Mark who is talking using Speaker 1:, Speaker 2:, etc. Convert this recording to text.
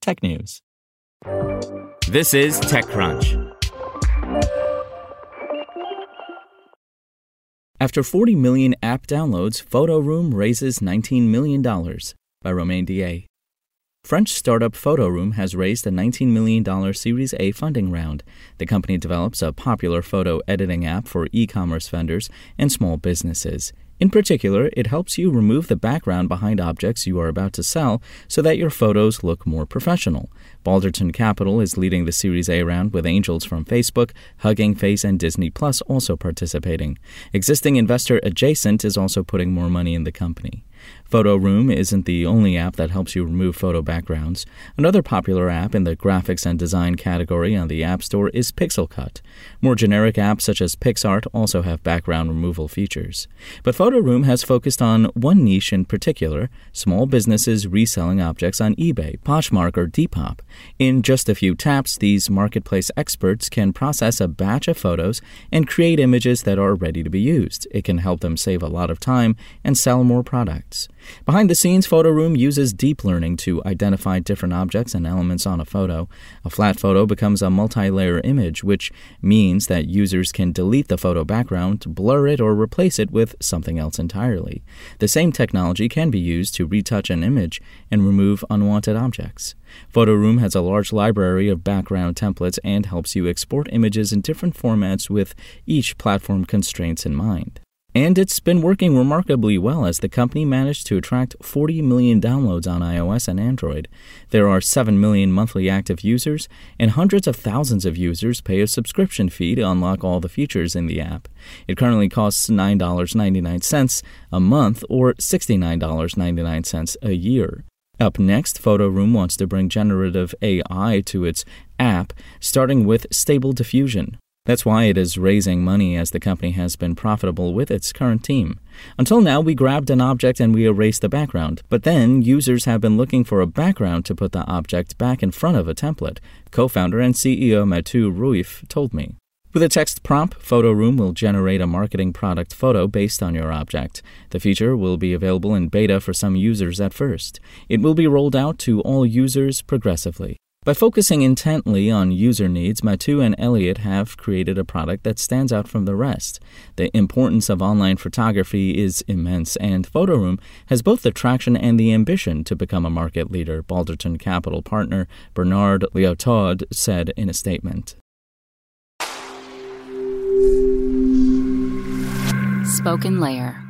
Speaker 1: technews.
Speaker 2: This is TechCrunch.
Speaker 1: After 40 million app downloads, PhotoRoom raises $19 million by Romain Dillet. French startup PhotoRoom has raised a $19 million Series A funding round. The company develops a popular photo editing app for e commerce vendors and small businesses. In particular, it helps you remove the background behind objects you are about to sell so that your photos look more professional. Balderton Capital is leading the Series A round with angels from Facebook, Hugging Face, and Disney Plus also participating. Existing investor Adjacent is also putting more money in the company. PhotoRoom isn't the only app that helps you remove photo backgrounds. Another popular app in the graphics and design category on the App Store is Pixelcut. More generic apps such as PicsArt also have background removal features. But PhotoRoom has focused on one niche in particular small businesses reselling objects on eBay, Poshmark, or Depop. In just a few taps, these marketplace experts can process a batch of photos and create images that are ready to be used. It can help them save a lot of time and sell more products. Behind the scenes, PhotoRoom uses deep learning to identify different objects and elements on a photo. A flat photo becomes a multi layer image, which means that users can delete the photo background, blur it, or replace it with something else entirely. The same technology can be used to retouch an image and remove unwanted objects. PhotoRoom has a large library of background templates and helps you export images in different formats with each platform constraints in mind. And it's been working remarkably well as the company managed to attract 40 million downloads on iOS and Android. There are 7 million monthly active users, and hundreds of thousands of users pay a subscription fee to unlock all the features in the app. It currently costs $9.99 a month or $69.99 a year. Up next, PhotoRoom wants to bring generative AI to its app, starting with Stable Diffusion. That's why it is raising money as the company has been profitable with its current team. Until now, we grabbed an object and we erased the background, but then users have been looking for a background to put the object back in front of a template, co founder and CEO Matthieu Rouif told me. With a text prompt, PhotoRoom will generate a marketing product photo based on your object. The feature will be available in beta for some users at first. It will be rolled out to all users progressively. By focusing intently on user needs, Matthieu and Eliot have created a product that stands out from the rest. The importance of online photography is immense, and PhotoRoom has both the traction and the ambition to become a market leader, Balderton Capital partner Bernard Liautaud said in a statement.
Speaker 3: SpokenLayer.